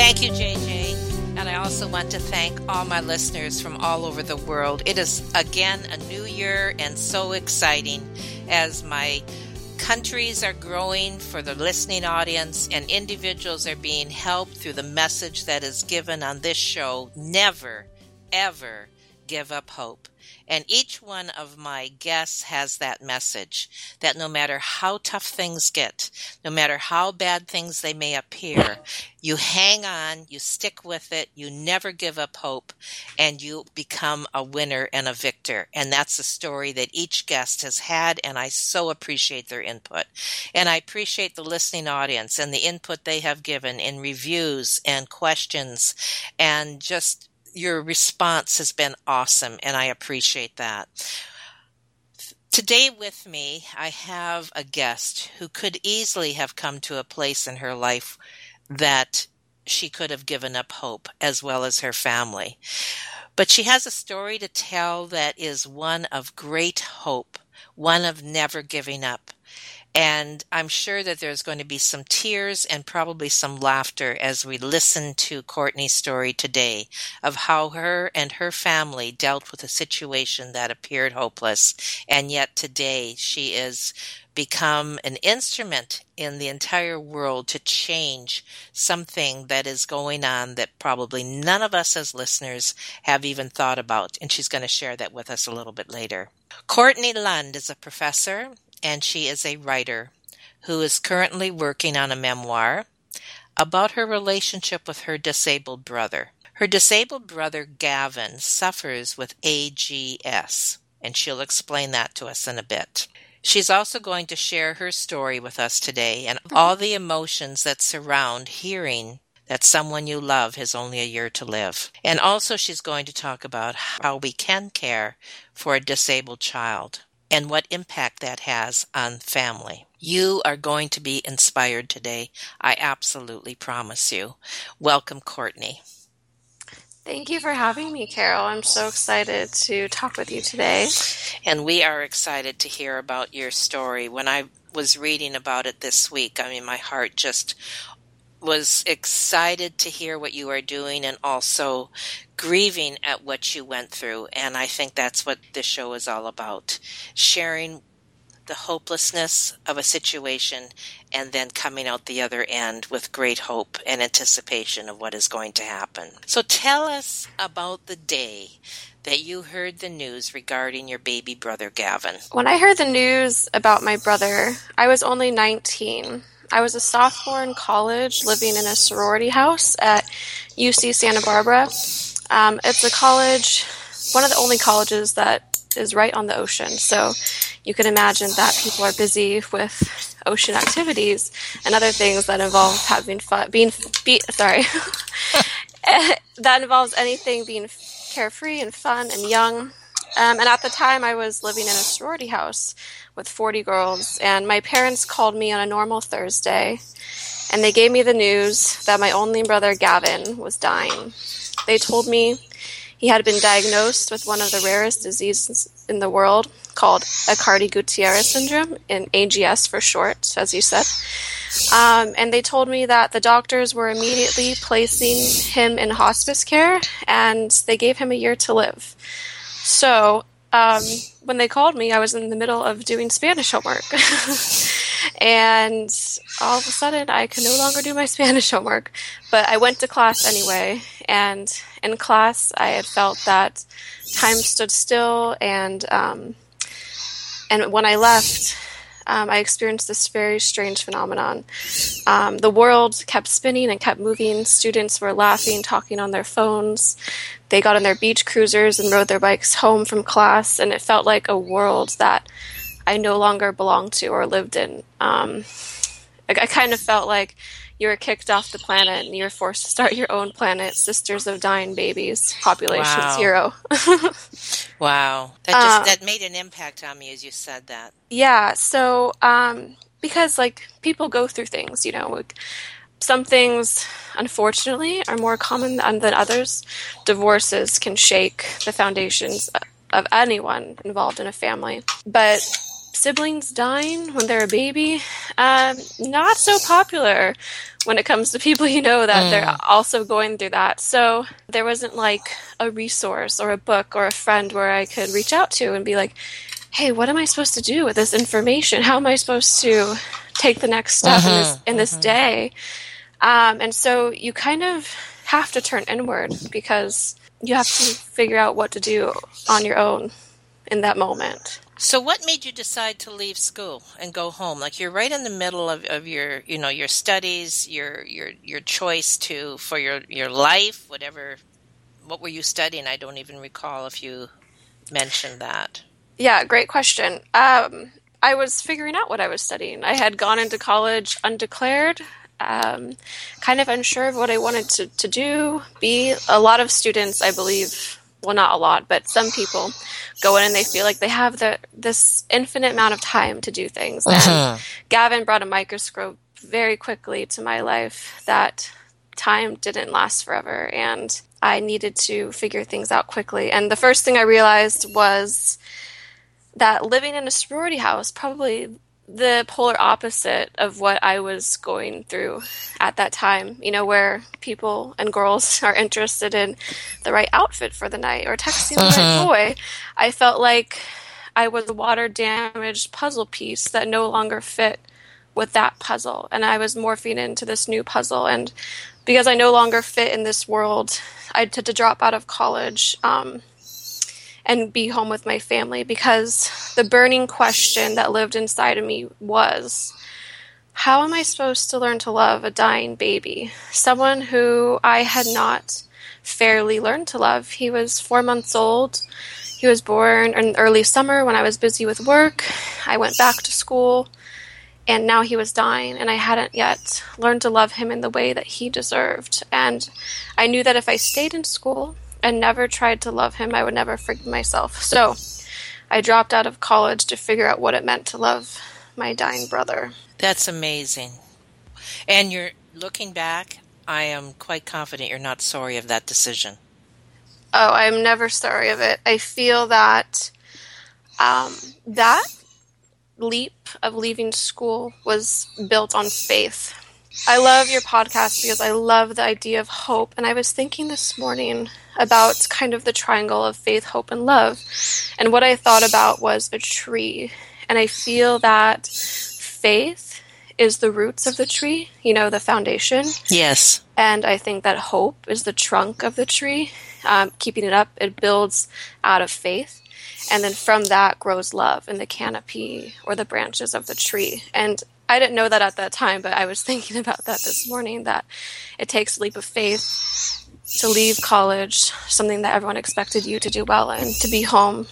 Thank you, JJ. And I also want to thank all my listeners from all over the world. It is again a new year and so exciting as my countries are growing for the listening audience and individuals are being helped through the message that is given on this show. Never, ever give up hope. And each one of my guests has that message that no matter how tough things get, no matter how bad things they may appear, you hang on, you stick with it, you never give up hope, and you become a winner and a victor. And that's the story that each guest has had, and I so appreciate their input. And I appreciate the listening audience and the input they have given in reviews and questions and just your response has been awesome, and I appreciate that. Today with me, I have a guest who could easily have come to a place in her life that she could have given up hope, as well as her family. But she has a story to tell that is one of great hope, one of never giving up. And I'm sure that there's going to be some tears and probably some laughter as we listen to Courtney's story today of how her and her family dealt with a situation that appeared hopeless. And yet today she is become an instrument in the entire world to change something that is going on that probably none of us as listeners have even thought about. And she's going to share that with us a little bit later. Courtney Lund is a professor and she is a writer who is currently working on a memoir about her relationship with her disabled brother. Her disabled brother, Gavin, suffers with AGS, and she'll explain that to us in a bit. She's also going to share her story with us today and all the emotions that surround hearing that someone you love has only a year to live. And also, she's going to talk about how we can care for a disabled child and what impact that has on family. You are going to be inspired today. I absolutely promise you. Welcome, Courtney. Thank you for having me, Carol. I'm so excited to talk with you today. And we are excited to hear about your story. When I was reading about it this week, I mean, my heart just was excited to hear what you are doing and also grieving at what you went through. And I think that's what this show is all about sharing the hopelessness of a situation and then coming out the other end with great hope and anticipation of what is going to happen. So tell us about the day that you heard the news regarding your baby brother Gavin. When I heard the news about my brother, I was only 19. I was a sophomore in college living in a sorority house at UC Santa Barbara. Um, it's a college, one of the only colleges that is right on the ocean. So you can imagine that people are busy with ocean activities and other things that involve having fun, being, be, sorry, that involves anything being carefree and fun and young. Um, and at the time, I was living in a sorority house with 40 girls, and my parents called me on a normal Thursday, and they gave me the news that my only brother Gavin was dying. They told me he had been diagnosed with one of the rarest diseases in the world called Aicardi Goutières syndrome, in AGS for short, as you said. Um, and they told me that the doctors were immediately placing him in hospice care and they gave him a year to live. So um, when they called me, I was in the middle of doing Spanish homework. And all of a sudden, I could no longer do my Spanish homework. But I went to class anyway. And in class, I had felt that time stood still. And, um, and when I left, um, I experienced this very strange phenomenon. Um, the world kept spinning and kept moving. Students were laughing, talking on their phones. They got on their beach cruisers and rode their bikes home from class, and it felt like a world that I no longer belonged to or lived in. Um, I, I kind of felt like you were kicked off the planet and you were forced to start your own planet, Sisters of Dying Babies, population Wow. zero. Wow. That just Uh, that made an impact on me as you said that. Yeah, so um, because like people go through things, you know, like, some things unfortunately are more common than, others. Divorces can shake the foundations of anyone involved in a family, but siblings dying when they're a baby, um, not so popular when it comes to people you know that they're mm. also going through that. So there wasn't like a resource or a book or a friend where I could reach out to and be like, hey, what am I supposed to do with this information? How am I supposed to take the next step in this uh-huh. in this uh-huh. day? Um, and so you kind of have to turn inward because you have to figure out what to do on your own in that moment. So what made you decide to leave school and go home? Like you're right in the middle of, of your you know, your studies, your your your choice to for your your life, whatever what were you studying? I don't even recall if you mentioned that. Yeah, great question. Um, I was figuring out what I was studying. I had gone into college undeclared, um, kind of unsure of what I wanted to, to do. Be a lot of students, I believe, well, not a lot, but some people go in and they feel like they have the this infinite amount of time to do things. And Gavin brought a microscope very quickly to my life that time didn't last forever and I needed to figure things out quickly. And the first thing I realized was that living in a sorority house probably the polar opposite of what I was going through at that time, you know, where people and girls are interested in the right outfit for the night or texting the right boy. I felt like I was a water damaged puzzle piece that no longer fit with that puzzle. And I was morphing into this new puzzle. And because I no longer fit in this world, I had to drop out of college. Um, and be home with my family because the burning question that lived inside of me was how am I supposed to learn to love a dying baby? Someone who I had not fairly learned to love. He was four months old. He was born in early summer when I was busy with work. I went back to school and now he was dying and I hadn't yet learned to love him in the way that he deserved. And I knew that if I stayed in school and never tried to love him, I would never forgive myself. So I dropped out of college to figure out what it meant to love my dying brother. That's amazing. And you're looking back, I am quite confident you're not sorry of that decision. Oh, I'm never sorry of it. I feel that um, that leap of leaving school was built on faith. I love your podcast because I love the idea of hope. And I was thinking this morning about kind of the triangle of faith, hope, and love. And what I thought about was a tree. And I feel that faith is the roots of the tree, you know, the foundation. Yes. And I think that hope is the trunk of the tree, um, keeping it up. It builds out of faith. And then from that grows love in the canopy or the branches of the tree. And I didn't know that at that time, but I was thinking about that this morning that it takes a leap of faith to leave college, something that everyone expected you to do well in, to be home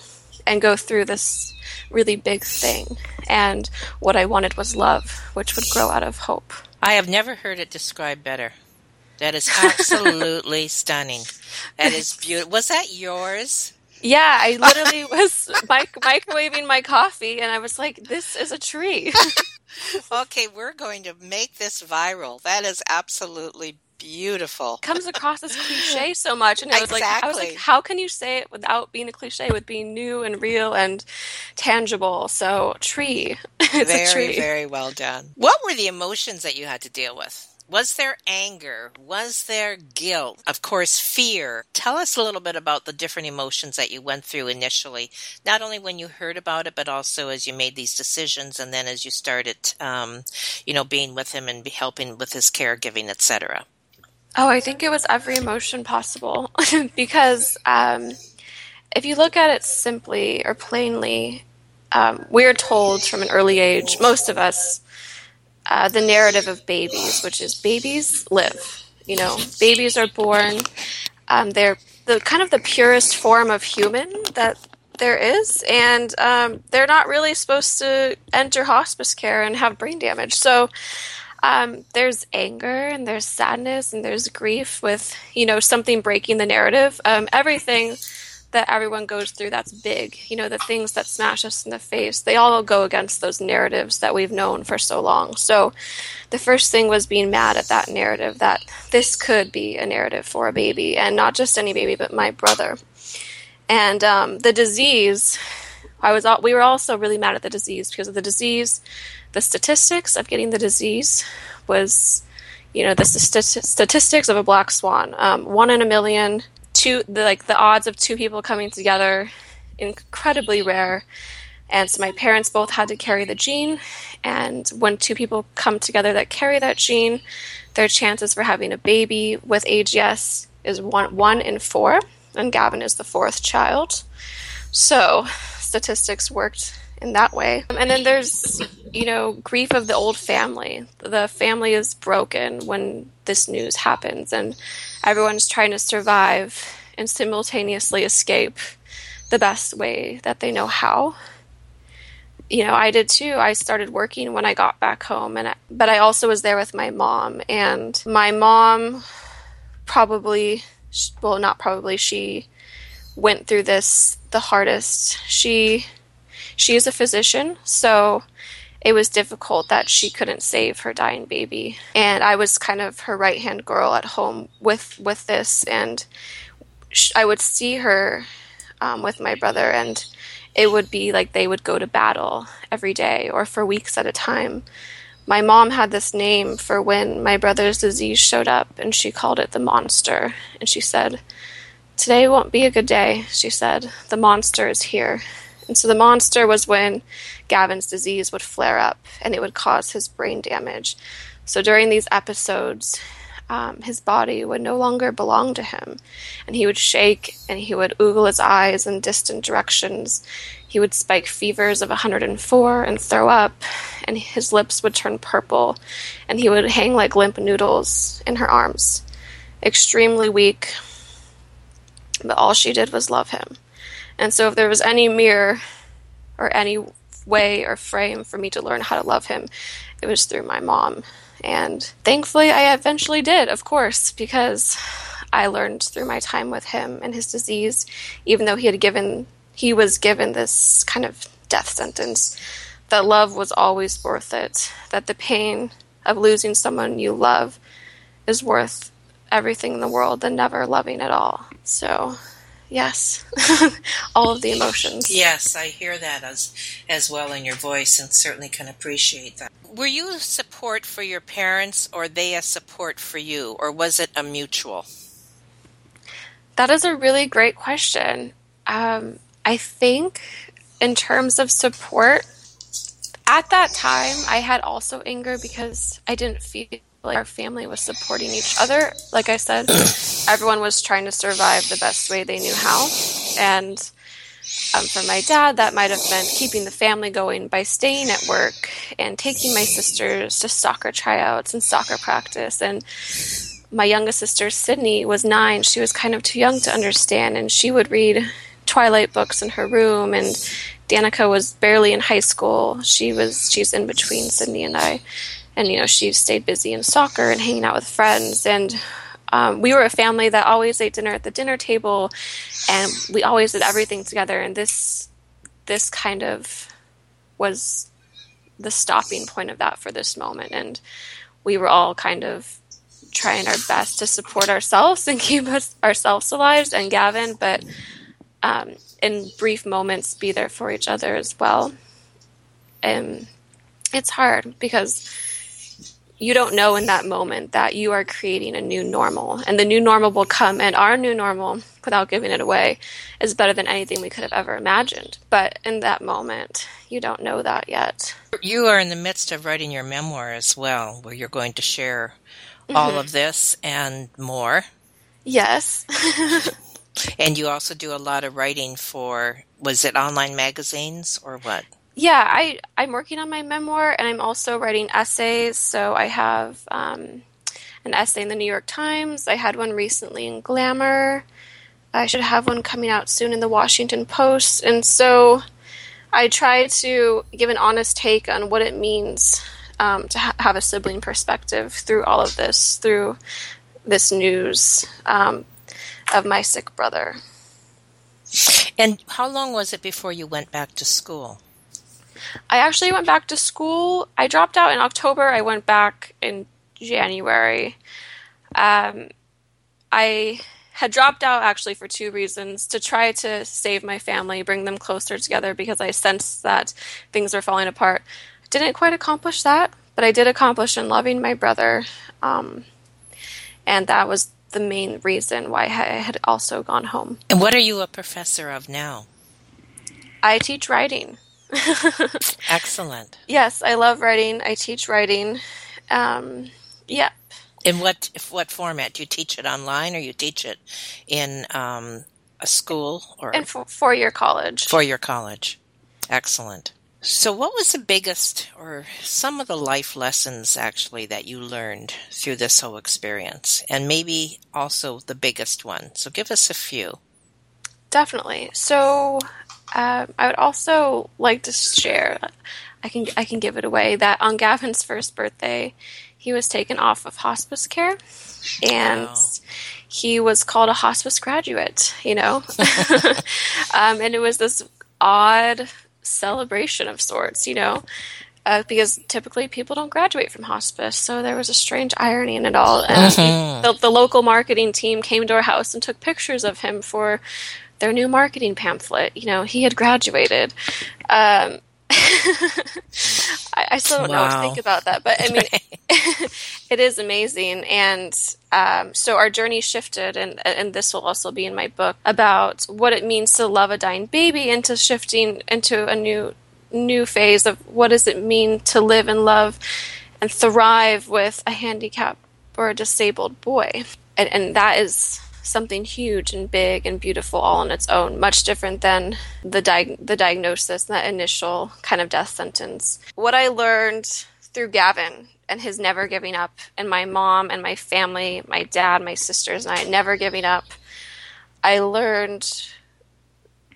and go through this really big thing. And what I wanted was love, which would grow out of hope. I have never heard it described better. That is absolutely stunning. That is beautiful. Was that yours? Yeah, I literally was mic- microwaving my coffee, and I was like, "This is a tree." Okay, we're going to make this viral. That is absolutely beautiful. Comes across as cliche so much, and I was like, "I was like, how can you say it without being a cliche, with being new and real and tangible?" So, tree. it's very, a tree. very well done. What were the emotions that you had to deal with? Was there anger? Was there guilt? Of course, fear. Tell us a little bit about the different emotions that you went through initially, not only when you heard about it, but also as you made these decisions and then as you started, um, you know, being with him and helping with his caregiving, etc. Oh, I think it was every emotion possible because um, if you look at it simply or plainly, um, we're told from an early age, most of us, uh, the narrative of babies, which is babies live. You know, babies are born. Um, they're the kind of the purest form of human that there is, and um, they're not really supposed to enter hospice care and have brain damage. So um, there's anger and there's sadness and there's grief with you know something breaking the narrative. Um, everything that everyone goes through that's big. You know, the things that smash us in the face, they all go against those narratives that we've known for so long. So the first thing was being mad at that narrative that this could be a narrative for a baby, and not just any baby, but my brother. And um, the disease, I was we were also really mad at the disease because of the disease, the statistics of getting the disease was, you know, the st- statistics of a black swan, um, one in a million two the, like the odds of two people coming together incredibly rare. And so my parents both had to carry the gene. And when two people come together that carry that gene their chances for having a baby with ags is one, one in four and gavin is the fourth child. So statistics worked in that way and then there's you know grief of the old family the family is broken when this news happens and everyone's trying to survive and simultaneously escape the best way that they know how. You know, I did too. I started working when I got back home and I, but I also was there with my mom and my mom probably well not probably she went through this the hardest. She she is a physician, so it was difficult that she couldn't save her dying baby. And i was kind of her right hand girl at home with with this and i would see her um, with my brother and it would be like they would go to battle every day or for weeks at a time. My mom had this name for when my brother's disease showed up and she called it the monster. And she said today won't be a good day she said the monster is here and so the monster was when Gavin's disease would flare up and it would cause his brain damage. So during these episodes, um, his body would no longer belong to him. And he would shake and he would oogle his eyes in distant directions. He would spike fevers of 104 and throw up, and his lips would turn purple, and he would hang like limp noodles in her arms. Extremely weak, but all she did was love him. And so, if there was any mirror or any way or frame for me to learn how to love him, it was through my mom. And thankfully, I eventually did, of course, because I learned through my time with him and his disease, even though he had given, he was given this kind of death sentence, that love was always worth it, that the pain of losing someone you love is worth everything in the world than never loving at all. So yes all of the emotions. Yes i hear that as as well in your voice and certainly can appreciate that. Were you a support for your parents or they a support for you or was it a mutual? That is a really great question. Um, i think in terms of support at that time i had also anger because i didn't feel like our family was supporting each other. Like I said, everyone was trying to survive the best way they knew how. And um, for my dad, that might have meant keeping the family going by staying at work and taking my sisters to soccer tryouts and soccer practice. And my youngest sister, Sydney, was nine. She was kind of too young to understand, and she would read Twilight books in her room. And Danica was barely in high school. She was she's in between Sydney and I and you know she stayed busy in soccer and hanging out with friends. And um, we were a family that always ate dinner at the dinner table. And we always did everything together. And this this kind of was the stopping point of that for this moment. And we were all kind of trying our best to support ourselves and keep us ourselves alive and gavin. But um, in brief moments be there for each other as well. And it's hard because you don't know in that moment that you are creating a new normal. And the new normal will come and our new normal without giving it away is better than anything we could have ever imagined. But in that moment you don't know that yet. You are in the midst of writing your memoir as well where you're going to share mm-hmm. all of this and more. Yes. And you also do a lot of writing for was it online magazines or what yeah, I I'm working on my memoir and I'm also writing essays. So I have um, an essay in the New York Times. I had one recently in Glamour. I should have one coming out soon in the Washington Post. And so I try to give an honest take on what it means um, to ha- have a sibling perspective through all of this, through this news um, of my sick brother. And how long was it before you went back to school? I actually went back to school. I dropped out in October. I went back in January. Um, I had dropped out actually for two reasons to try to save my family, bring them closer together because I sensed that things were falling apart. Didn't quite accomplish that, but I did accomplish in loving my brother. Um, and that was the main reason why I had also gone home. And what are you a professor of now? I teach writing. Excellent. Yes, I love writing. I teach writing. Um, yeah. In what what format? Do you teach it online, or you teach it in um, a school, or in four year college? Four year college. Excellent. So, what was the biggest, or some of the life lessons actually that you learned through this whole experience, and maybe also the biggest one? So, give us a few. Definitely. So, um, I would also like to share. I can I can give it away that on Gavin's first birthday, he was taken off of hospice care, and wow. he was called a hospice graduate. You know, um, and it was this odd celebration of sorts. You know. Uh, because typically people don't graduate from hospice, so there was a strange irony in it all. And mm-hmm. the, the local marketing team came to our house and took pictures of him for their new marketing pamphlet. You know, he had graduated. Um, I, I, still don't wow. know what to think about that, but I mean, it is amazing. And um, so our journey shifted, and and this will also be in my book about what it means to love a dying baby, into shifting into a new new phase of what does it mean to live and love and thrive with a handicap or a disabled boy, and, and that is something huge and big and beautiful all on its own, much different than the di- the diagnosis, that initial kind of death sentence. What I learned through Gavin and his never giving up, and my mom and my family, my dad, my sisters, and I never giving up. I learned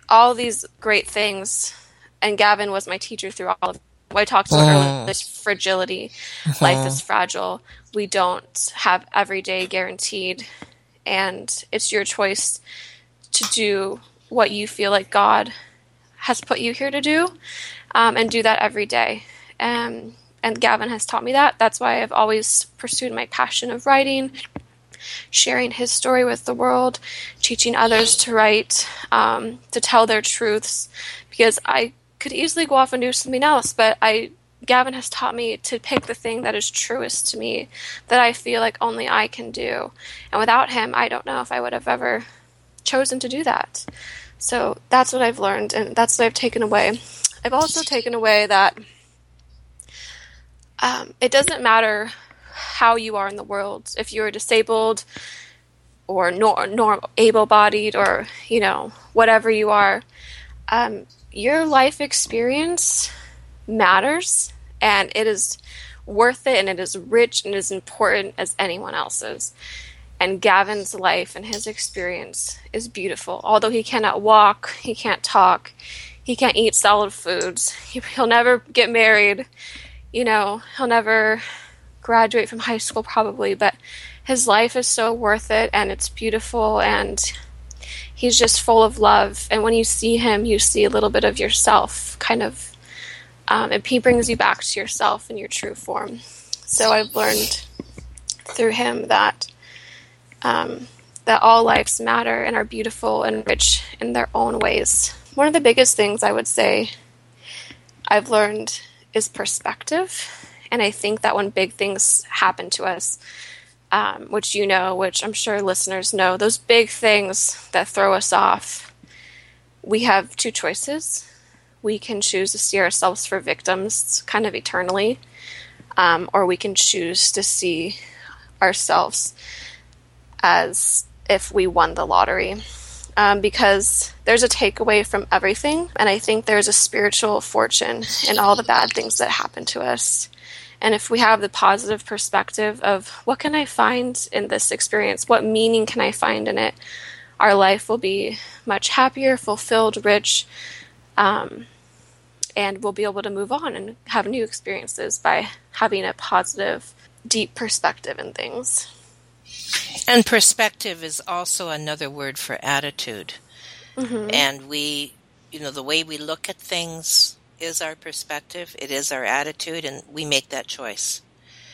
all these great things, and Gavin was my teacher through all of. I talked to her about earlier, this fragility. Uh-huh. Life is fragile. We don't have every day guaranteed and it's your choice to do what you feel like God has put you here to do, um, and do that every day. Um, and Gavin has taught me that. That's why I've always pursued my passion of writing, sharing his story with the world, teaching others to write, um, to tell their truths, because I could easily go off and do something else, but I Gavin has taught me to pick the thing that is truest to me, that I feel like only I can do. And without him, I don't know if I would have ever chosen to do that. So that's what I've learned, and that's what I've taken away. I've also taken away that um, it doesn't matter how you are in the world. If you're disabled or nor, nor able-bodied or you know whatever you are, um, your life experience matters and it is worth it and it is rich and as important as anyone else's. And Gavin's life and his experience is beautiful. Although he cannot walk, he can't talk, he can't eat solid foods, he'll never get married, you know, he'll never graduate from high school probably, but his life is so worth it and it's beautiful and he's just full of love. And when you see him, you see a little bit of yourself kind of um, and he brings you back to yourself in your true form. So I've learned through him that um, that all lives matter and are beautiful and rich in their own ways. One of the biggest things I would say I've learned is perspective And I think that when big things happen to us, um, which you know, which I'm sure listeners know, those big things that throw us off, we have two choices. We can choose to see ourselves for victims kind of eternally, um, or we can choose to see ourselves as if we won the lottery. Um, because there's a takeaway from everything, and I think there's a spiritual fortune in all the bad things that happen to us. And if we have the positive perspective of what can I find in this experience, what meaning can I find in it, our life will be much happier, fulfilled, rich, um, and we'll be able to move on and have new experiences by having a positive, deep perspective in things. And perspective is also another word for attitude. Mm-hmm. And we, you know, the way we look at things is our perspective, it is our attitude, and we make that choice.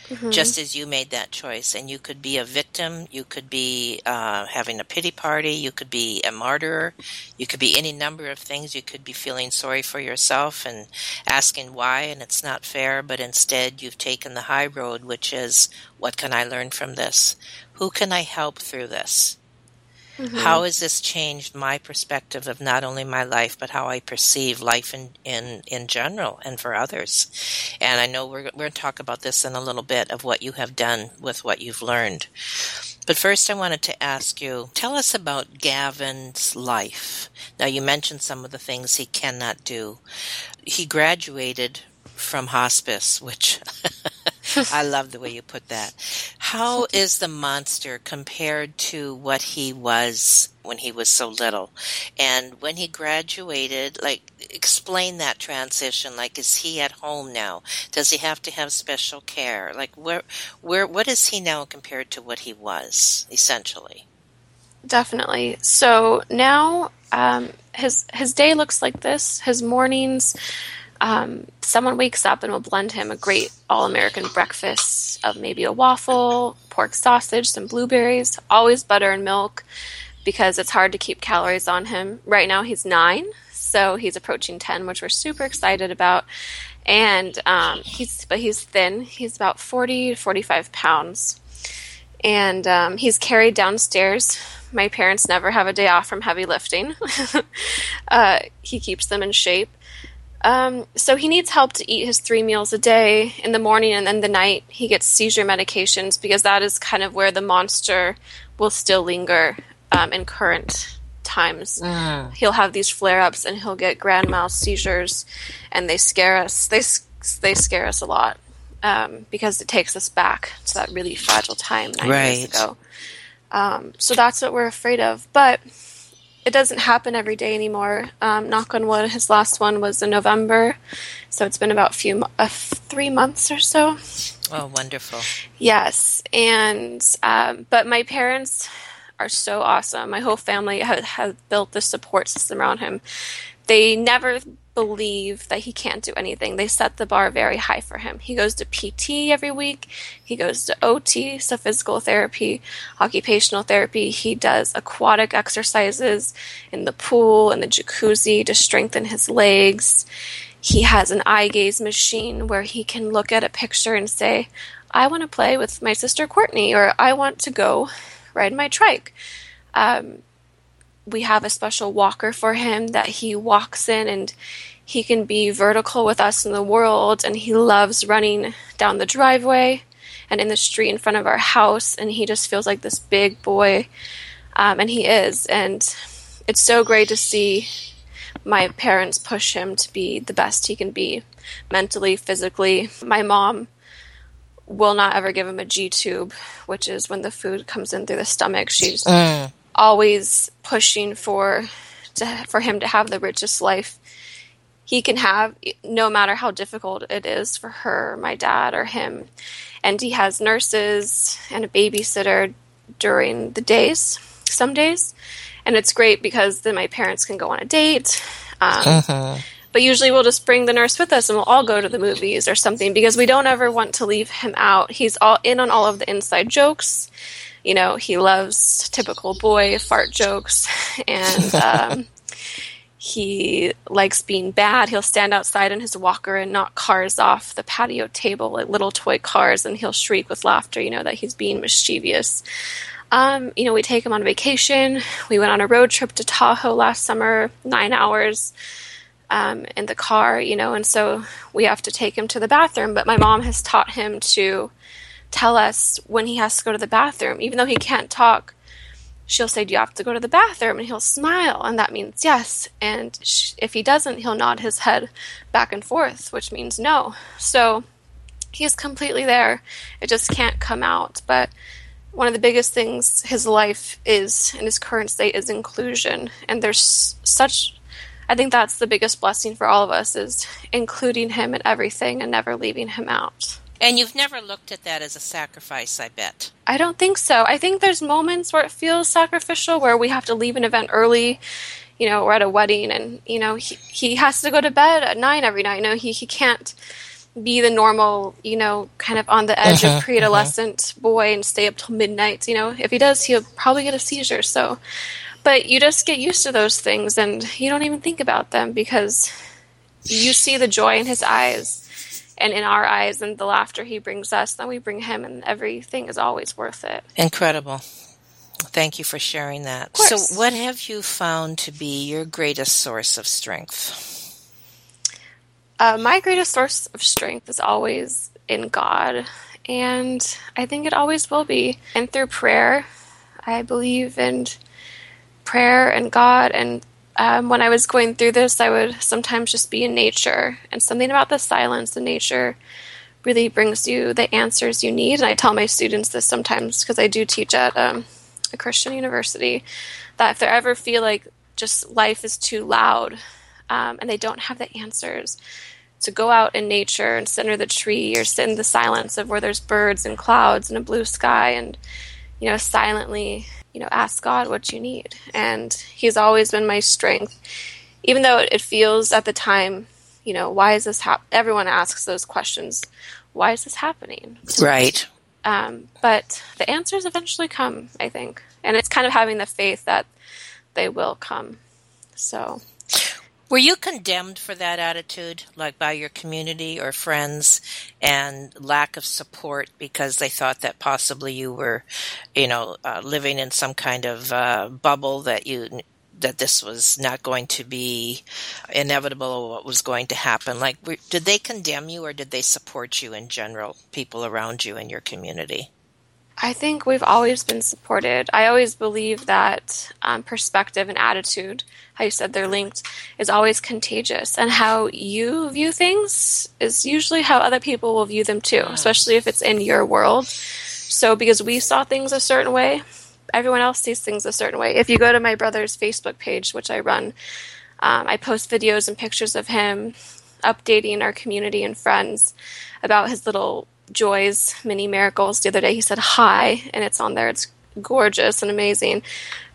Mm-hmm. Just as you made that choice, and you could be a victim, you could be uh, having a pity party, you could be a martyr, you could be any number of things. You could be feeling sorry for yourself and asking why, and it's not fair, but instead you've taken the high road, which is what can I learn from this? Who can I help through this? Mm-hmm. How has this changed my perspective of not only my life, but how I perceive life in, in, in general and for others? And I know we're, we're going to talk about this in a little bit of what you have done with what you've learned. But first, I wanted to ask you tell us about Gavin's life. Now, you mentioned some of the things he cannot do. He graduated from hospice, which I love the way you put that. How is the monster compared to what he was when he was so little? And when he graduated, like, explain that transition. Like, is he at home now? Does he have to have special care? Like, where, where, what is he now compared to what he was, essentially? Definitely. So now, um, his his day looks like this. His mornings, um, someone wakes up and will blend him a great all American breakfast of maybe a waffle, pork sausage, some blueberries, always butter and milk because it's hard to keep calories on him. Right now he's nine, so he's approaching 10, which we're super excited about. And um, he's, but he's thin. He's about 40 to 45 pounds. And um, he's carried downstairs. My parents never have a day off from heavy lifting. uh, he keeps them in shape. Um, so he needs help to eat his three meals a day in the morning and then the night. He gets seizure medications because that is kind of where the monster will still linger um, in current times. Mm. He'll have these flare ups and he'll get grand mal seizures, and they scare us. They they scare us a lot um, because it takes us back to that really fragile time nine Right. years ago. Um, so that's what we're afraid of, but it doesn't happen every day anymore. Um, knock on wood, his last one was in November, so it's been about few uh, three months or so. Oh, wonderful. Yes, and um, but my parents are so awesome. My whole family ha- has built this support system around him. They never believe that he can't do anything. They set the bar very high for him. He goes to PT every week. He goes to OT, so physical therapy, occupational therapy. He does aquatic exercises in the pool and the jacuzzi to strengthen his legs. He has an eye gaze machine where he can look at a picture and say, I want to play with my sister Courtney, or I want to go ride my trike. Um, we have a special walker for him that he walks in and he can be vertical with us in the world and he loves running down the driveway and in the street in front of our house and he just feels like this big boy um, and he is and it's so great to see my parents push him to be the best he can be mentally physically my mom will not ever give him a G tube, which is when the food comes in through the stomach. She's Mm. Always pushing for to, for him to have the richest life he can have, no matter how difficult it is for her, my dad, or him. And he has nurses and a babysitter during the days, some days, and it's great because then my parents can go on a date. Um, Mhm. but usually we'll just bring the nurse with us and we'll all go to the movies or something because we don't ever want to leave him out. He's all in on all of the inside jokes. You know, he loves typical boy fart jokes and um, He likes being bad. He'll stand outside in his walker and knock cars off the patio table, like little toy cars, and he'll shriek with laughter, you know, that he's being mischievous. Um, you know, we take him on vacation. We went on a road trip to Tahoe last summer, nine hours um, in the car, you know, and so we have to take him to the bathroom. But my mom has taught him to tell us when he has to go to the bathroom, even though he can't talk. She'll say, "Do you have to go to the bathroom?" And he'll smile, and that means yes. And if he doesn't, he'll nod his head back and forth, which means no. So he's completely there. It just can't come out. But one of the biggest things his life is in his current state is inclusion and there's such i think that's the biggest blessing for all of us is including him in everything and never leaving him out and you've never looked at that as a sacrifice i bet i don't think so i think there's moments where it feels sacrificial where we have to leave an event early you know we're at a wedding and you know he, he has to go to bed at nine every night you know he, he can't be the normal, you know, kind of on the edge uh-huh, of pre-adolescent uh-huh. boy and stay up till midnight. You know, if he does, he'll probably get a seizure. So, but you just get used to those things, and you don't even think about them because you see the joy in his eyes and in our eyes and the laughter he brings us. Then we bring him, and everything is always worth it. Incredible. Thank you for sharing that. So, what have you found to be your greatest source of strength? Uh, my greatest source of strength is always in God, and I think it always will be. And through prayer, I believe in prayer and God. And um, when I was going through this, I would sometimes just be in nature, and something about the silence in nature really brings you the answers you need. And I tell my students this sometimes because I do teach at um, a Christian university that if they ever feel like just life is too loud um, and they don't have the answers, to go out in nature and sit under the tree or sit in the silence of where there's birds and clouds and a blue sky and you know silently you know ask god what you need. And he's always been my strength. Even though it feels at the time you know why is this hap- everyone asks those questions why is this happening? Right. Um, but the answers eventually come i think. And it's kind of having the faith that they will come. So were you condemned for that attitude, like by your community or friends, and lack of support because they thought that possibly you were, you know, uh, living in some kind of uh, bubble that you that this was not going to be inevitable or what was going to happen? Like, did they condemn you or did they support you in general, people around you in your community? I think we've always been supported. I always believe that um, perspective and attitude, how you said they're linked, is always contagious. And how you view things is usually how other people will view them too, especially if it's in your world. So, because we saw things a certain way, everyone else sees things a certain way. If you go to my brother's Facebook page, which I run, um, I post videos and pictures of him updating our community and friends about his little Joy's mini miracles. The other day he said hi, and it's on there. It's gorgeous and amazing.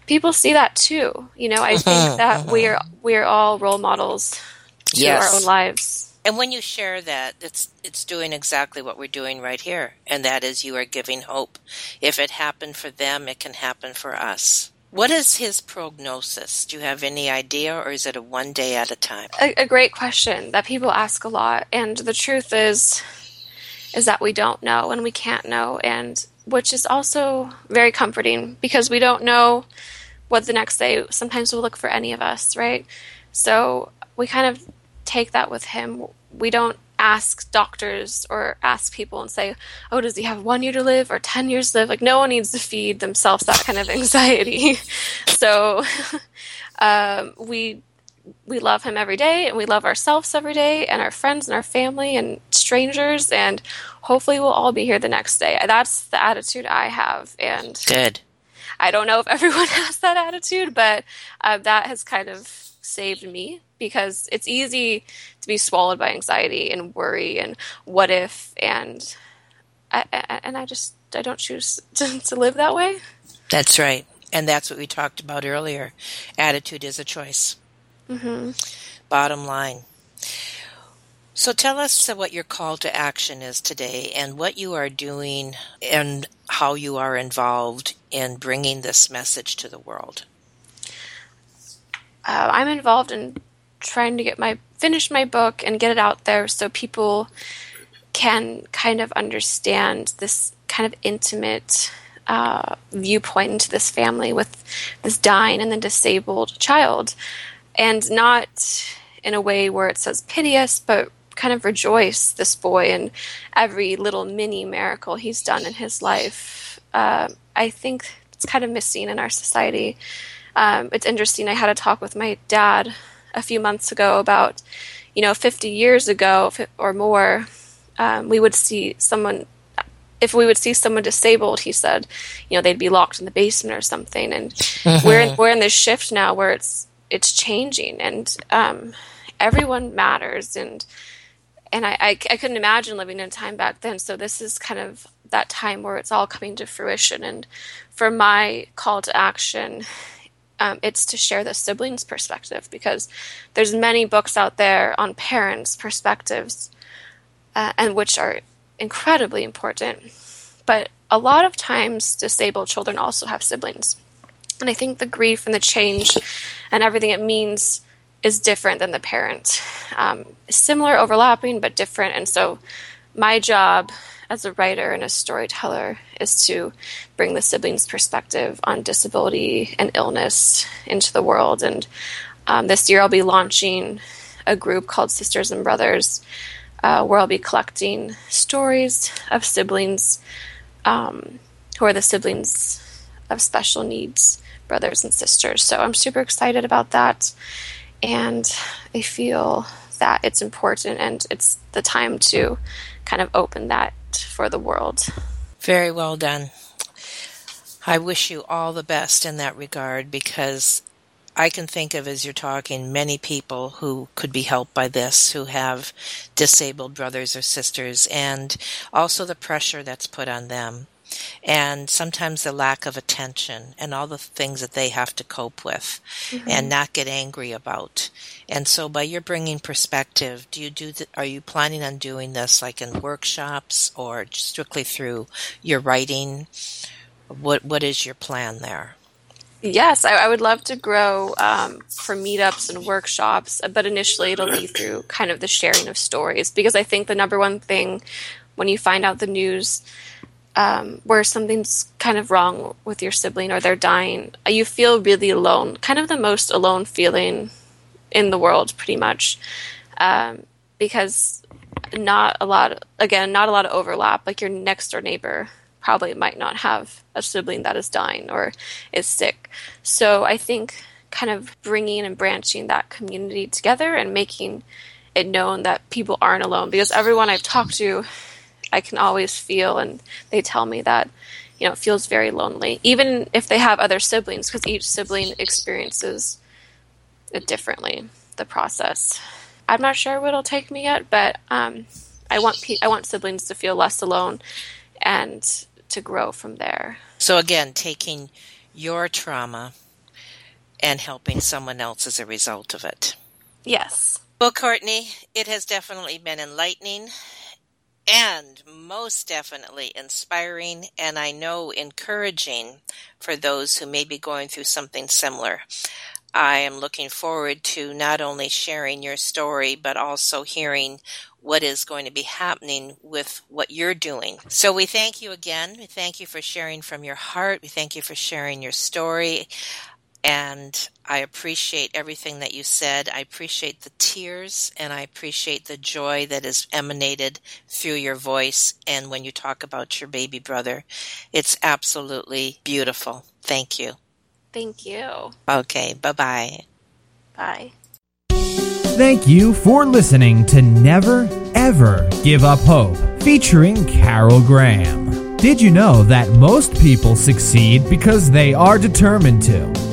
People see that too. You know, I think that we're we're all role models to yes. our own lives. And when you share that, it's it's doing exactly what we're doing right here, and that is you are giving hope. If it happened for them, it can happen for us. What is his prognosis? Do you have any idea, or is it a one day at a time? A, a great question that people ask a lot, and the truth is, is that we don't know and we can't know, and which is also very comforting because we don't know what the next day sometimes will look for any of us, right? So we kind of take that with him. We don't ask doctors or ask people and say, "Oh, does he have one year to live or ten years to live?" Like no one needs to feed themselves that kind of anxiety. so um, we we love him every day and we love ourselves every day and our friends and our family and strangers and hopefully we'll all be here the next day. That's the attitude i have and good. I don't know if everyone has that attitude but uh, that has kind of saved me because it's easy to be swallowed by anxiety and worry and what if and I, and i just i don't choose to, to live that way. That's right. And that's what we talked about earlier. Attitude is a choice Mm-hmm. Bottom line. So tell us what your call to action is today and what you are doing and how you are involved in bringing this message to the world. uh, I'm involved in trying to get my finish my book and get it out there so people can kind of understand this kind of intimate uh, viewpoint into this family with this dying and then disabled child, and not in a way where it says piteous, but kind of rejoice this boy and every little mini miracle he's done in his life. Uh, I think it's kind of missing in our society. Um, it's interesting. I had a talk with my dad a few months ago about, you know, 50 years ago or more, um, we would see someone. If we would see someone disabled, he said, you know, they'd be locked in the basement or something. And we're in, we're in this shift now where it's it's changing, and um, everyone matters. And and I, I, I couldn't imagine living in time back then. So this is kind of that time where it's all coming to fruition. And for my call to action, um, it's to share the siblings' perspective because there's many books out there on parents' perspectives, uh, and which are incredibly important. But a lot of times, disabled children also have siblings, and I think the grief and the change and everything it means is different than the parent. Um, similar, overlapping, but different. And so, my job as a writer and a storyteller is to bring the siblings' perspective on disability and illness into the world. And um, this year, I'll be launching a group called Sisters and Brothers, uh, where I'll be collecting stories of siblings um, who are the siblings of special needs brothers and sisters. So I'm super excited about that and I feel that it's important and it's the time to kind of open that for the world. Very well done. I wish you all the best in that regard because I can think of as you're talking many people who could be helped by this who have disabled brothers or sisters and also the pressure that's put on them and sometimes the lack of attention and all the things that they have to cope with mm-hmm. and not get angry about. And so by your bringing perspective, do you do th- are you planning on doing this like in workshops or strictly through your writing? What what is your plan there? Yes, I, I would love to grow um, for meetups and workshops, but initially it'll be through kind of the sharing of stories because I think the number one thing when you find out the news um, where something's kind of wrong with your sibling or they're dying, you feel really alone, kind of the most alone feeling in the world, pretty much, um, because not a lot, again, not a lot of overlap. Like your next door neighbor probably might not have a sibling that is dying or is sick. So I think kind of bringing and branching that community together and making it known that people aren't alone because everyone I've talked to I can always feel, and they tell me that you know it feels very lonely, even if they have other siblings, because each sibling experiences it differently. The process. I'm not sure what it'll take me yet, but um, I want pe- I want siblings to feel less alone and to grow from there. So again, taking your trauma and helping someone else as a result of it. Yes. Well, Courtney, it has definitely been enlightening and most definitely inspiring and I know encouraging for those who may be going through something similar. I am looking forward to not only sharing your story, but also hearing what is going to be happening with what you're doing. So we thank you again. We thank you for sharing from your heart. We thank you for sharing your story. And I appreciate everything that you said. I appreciate the tears and I appreciate the joy that is emanated through your voice. And when you talk about your baby brother, it's absolutely beautiful. Thank you. Thank you. Okay. Bye-bye. Bye. Thank you for listening to Never Ever Give Up Hope featuring Carol Graham. Did you know that most people succeed because they are determined to?